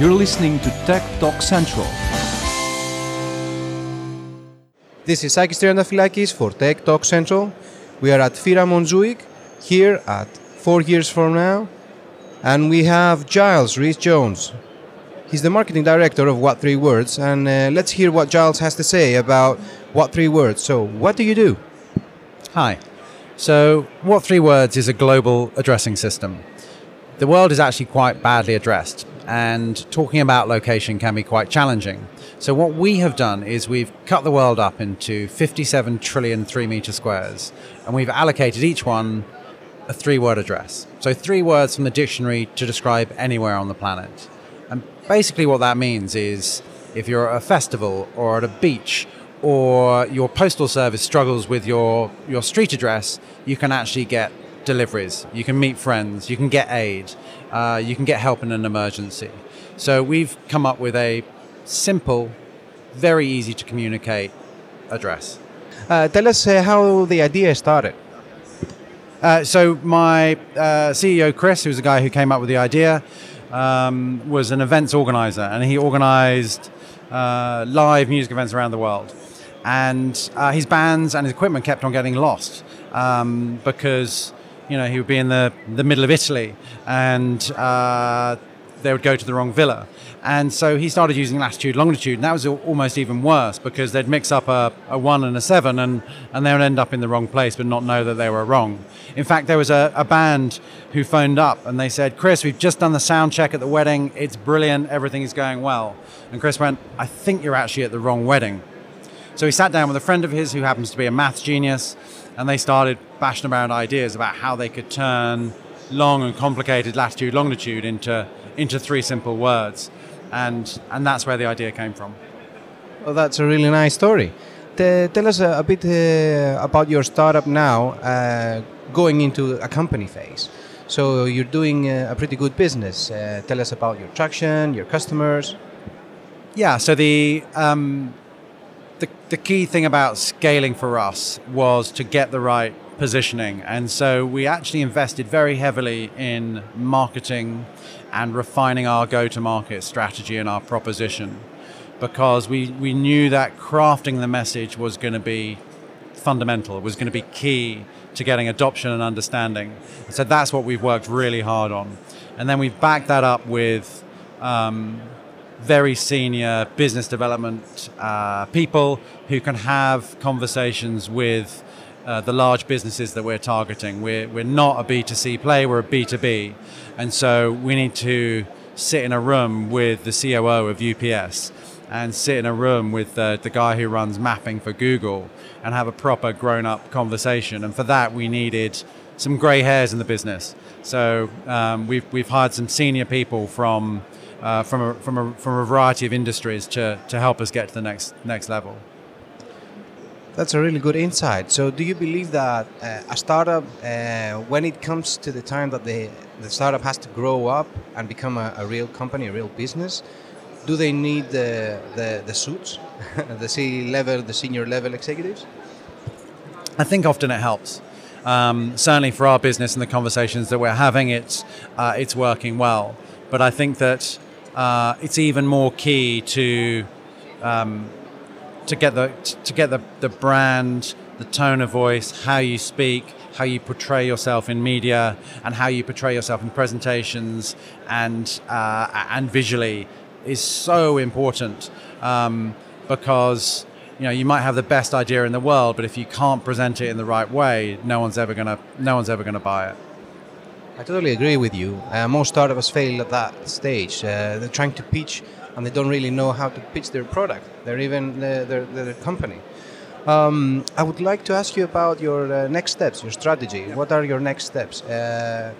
You're listening to Tech Talk Central. This is Sakis Triantafilakis for Tech Talk Central. We are at FIRA Montjuic here at four years from now, and we have Giles Rhys Jones. He's the marketing director of What Three Words, and uh, let's hear what Giles has to say about What Three Words. So, what do you do? Hi. So, What Three Words is a global addressing system. The world is actually quite badly addressed, and talking about location can be quite challenging. So, what we have done is we've cut the world up into 57 trillion three meter squares, and we've allocated each one a three word address. So, three words from the dictionary to describe anywhere on the planet. And basically, what that means is if you're at a festival or at a beach or your postal service struggles with your, your street address, you can actually get deliveries, you can meet friends, you can get aid, uh, you can get help in an emergency. So we've come up with a simple, very easy to communicate address. Uh, tell us uh, how the idea started. Uh, so my uh, CEO Chris, who's the guy who came up with the idea, um, was an events organizer, and he organized uh, live music events around the world. And uh, his bands and his equipment kept on getting lost um, because you know he would be in the the middle of Italy and uh, they would go to the wrong villa. And so he started using latitude, longitude, and that was almost even worse because they'd mix up a, a one and a seven and, and they would end up in the wrong place but not know that they were wrong. In fact, there was a, a band who phoned up and they said, Chris, we've just done the sound check at the wedding. It's brilliant. Everything is going well. And Chris went, I think you're actually at the wrong wedding. So he sat down with a friend of his who happens to be a math genius and they started bashing around ideas about how they could turn long and complicated latitude, longitude into, into three simple words and and that's where the idea came from. Well, that's a really nice story. T- tell us a, a bit uh, about your startup now, uh, going into a company phase. So you're doing a pretty good business. Uh, tell us about your traction, your customers. Yeah. So the um, the the key thing about scaling for us was to get the right positioning, and so we actually invested very heavily in marketing and refining our go to market strategy and our proposition because we, we knew that crafting the message was going to be fundamental, was going to be key to getting adoption and understanding. So that's what we've worked really hard on. And then we've backed that up with um, very senior business development uh, people who can have conversations with uh, the large businesses that we're targeting. We're, we're not a B2C play, we're a B2B. And so we need to sit in a room with the COO of UPS and sit in a room with the, the guy who runs mapping for Google and have a proper grown up conversation. And for that, we needed some grey hairs in the business. So um, we've, we've hired some senior people from, uh, from, a, from, a, from a variety of industries to, to help us get to the next, next level. That's a really good insight. So, do you believe that uh, a startup, uh, when it comes to the time that the, the startup has to grow up and become a, a real company, a real business, do they need the, the, the suits, the C level, the senior level executives? I think often it helps. Um, certainly for our business and the conversations that we're having, it's, uh, it's working well. But I think that uh, it's even more key to um, to get the to get the, the brand, the tone of voice, how you speak, how you portray yourself in media, and how you portray yourself in presentations and uh, and visually is so important um, because you know you might have the best idea in the world, but if you can't present it in the right way, no one's ever gonna no one's ever gonna buy it. I totally agree with you. Uh, most startups fail at that stage. Uh, they're trying to pitch and they don't really know how to pitch their product, They're even uh, their, their company. Um, I would like to ask you about your uh, next steps, your strategy. What are your next steps? Uh,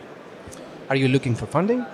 are you looking for funding?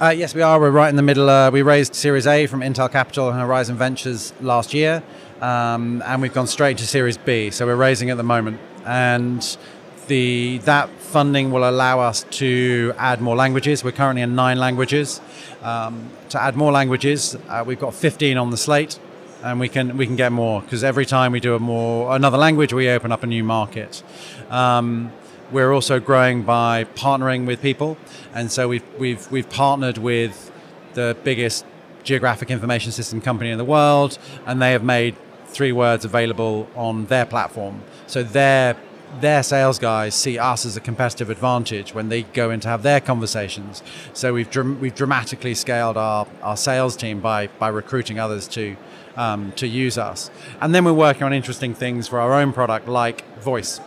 Uh, yes, we are. We're right in the middle. Uh, we raised Series A from Intel Capital and Horizon Ventures last year, um, and we've gone straight to Series B. So we're raising at the moment, and the that funding will allow us to add more languages. We're currently in nine languages. Um, to add more languages, uh, we've got 15 on the slate, and we can we can get more because every time we do a more another language, we open up a new market. Um, we're also growing by partnering with people, and so we've we've we've partnered with the biggest geographic information system company in the world, and they have made three words available on their platform. So their their sales guys see us as a competitive advantage when they go in to have their conversations. So we've dram- we've dramatically scaled our, our sales team by by recruiting others to um, to use us, and then we're working on interesting things for our own product like voice.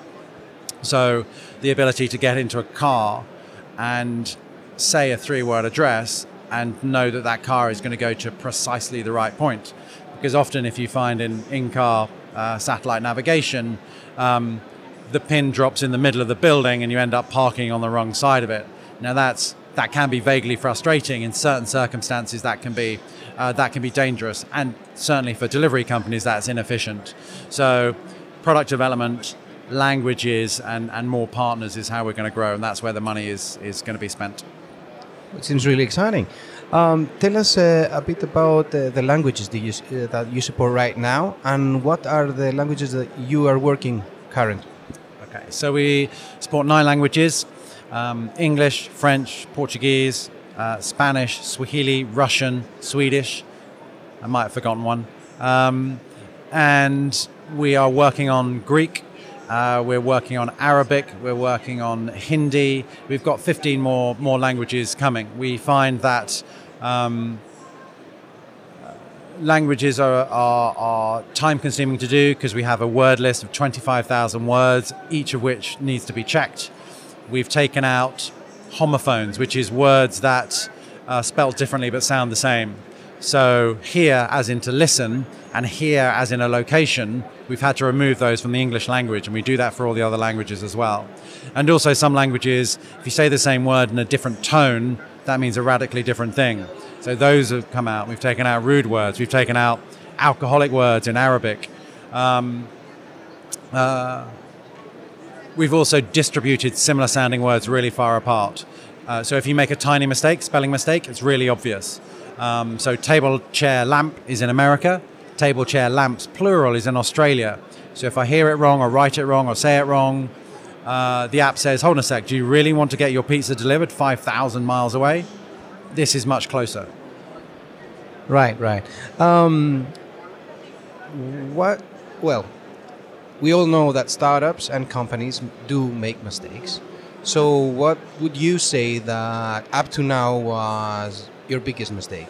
So the ability to get into a car and say a three word address and know that that car is going to go to precisely the right point. Because often, if you find in in car uh, satellite navigation, um, the pin drops in the middle of the building and you end up parking on the wrong side of it. Now that's that can be vaguely frustrating in certain circumstances. That can be uh, that can be dangerous, and certainly for delivery companies, that's inefficient. So, product development, languages, and, and more partners is how we're going to grow, and that's where the money is is going to be spent. It seems really exciting. Um, tell us uh, a bit about uh, the languages that you, uh, that you support right now, and what are the languages that you are working currently. Okay, so we support nine languages um, English, French, Portuguese, uh, Spanish, Swahili, Russian, Swedish. I might have forgotten one. Um, and we are working on Greek. Uh, we're working on Arabic. We're working on Hindi. We've got 15 more more languages coming. We find that um, languages are, are, are time consuming to do because we have a word list of 25,000 words, each of which needs to be checked. We've taken out homophones, which is words that are spelt differently but sound the same. So, here, as in to listen, and here, as in a location, we've had to remove those from the English language, and we do that for all the other languages as well. And also, some languages, if you say the same word in a different tone, that means a radically different thing. So those have come out. We've taken out rude words. We've taken out alcoholic words in Arabic. Um, uh, we've also distributed similar sounding words really far apart. Uh, so if you make a tiny mistake, spelling mistake, it's really obvious. Um, so table, chair, lamp is in America. Table, chair, lamps, plural is in Australia. So if I hear it wrong or write it wrong or say it wrong, uh, the app says, hold on a sec, do you really want to get your pizza delivered 5,000 miles away? This is much closer. Right, right. Um, what? Well, we all know that startups and companies do make mistakes. So, what would you say that up to now was your biggest mistake?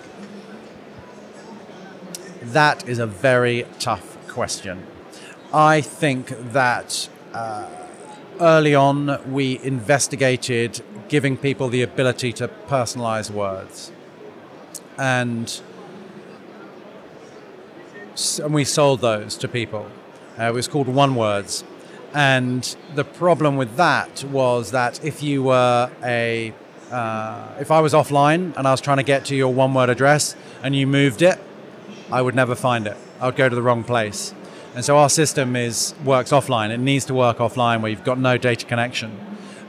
That is a very tough question. I think that uh, early on we investigated giving people the ability to personalize words. And, and we sold those to people. Uh, it was called One Words. And the problem with that was that if you were a, uh, if I was offline and I was trying to get to your one word address and you moved it, I would never find it. I would go to the wrong place. And so our system is works offline. It needs to work offline where you've got no data connection.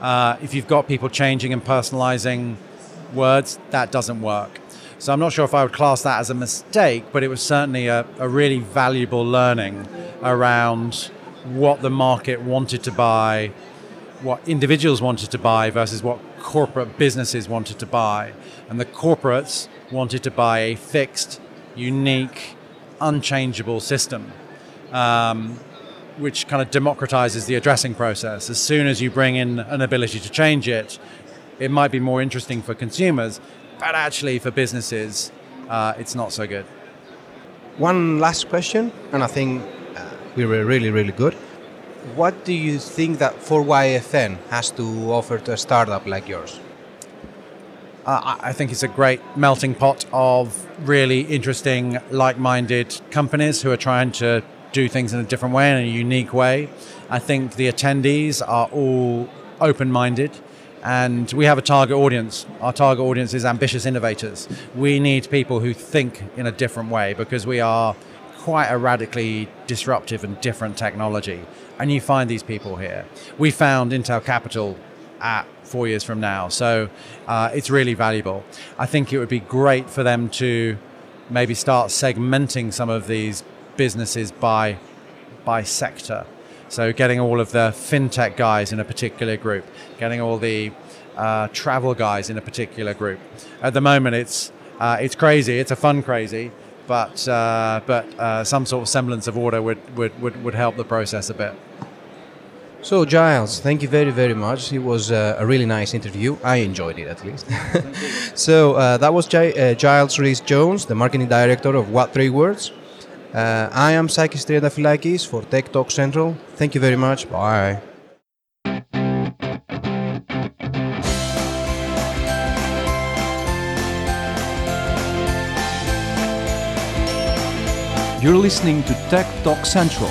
Uh, if you've got people changing and personalizing words, that doesn't work. So I'm not sure if I would class that as a mistake, but it was certainly a, a really valuable learning around what the market wanted to buy, what individuals wanted to buy versus what corporate businesses wanted to buy. And the corporates wanted to buy a fixed, unique, unchangeable system. Um, which kind of democratizes the addressing process. As soon as you bring in an ability to change it, it might be more interesting for consumers, but actually for businesses, uh, it's not so good. One last question, and I think uh, we were really, really good. What do you think that 4YFN has to offer to a startup like yours? Uh, I think it's a great melting pot of really interesting, like minded companies who are trying to do things in a different way, in a unique way. I think the attendees are all open minded and we have a target audience. Our target audience is ambitious innovators. We need people who think in a different way because we are quite a radically disruptive and different technology. And you find these people here. We found Intel Capital at four years from now. So uh, it's really valuable. I think it would be great for them to maybe start segmenting some of these businesses by by sector. So getting all of the fintech guys in a particular group, getting all the uh, travel guys in a particular group. At the moment, it's Uh, it's crazy. It's a fun crazy, but uh, but uh, some sort of semblance of order would, would, would, would help the process a bit. So, Giles, thank you very, very much. It was uh, a really nice interview. I enjoyed it at least. so, uh, that was Gi- Giles Rhys Jones, the marketing director of What Three Words. Uh, I am Sakis Triandafilakis for Tech Talk Central. Thank you very much. Bye. You're listening to Tech Talk Central.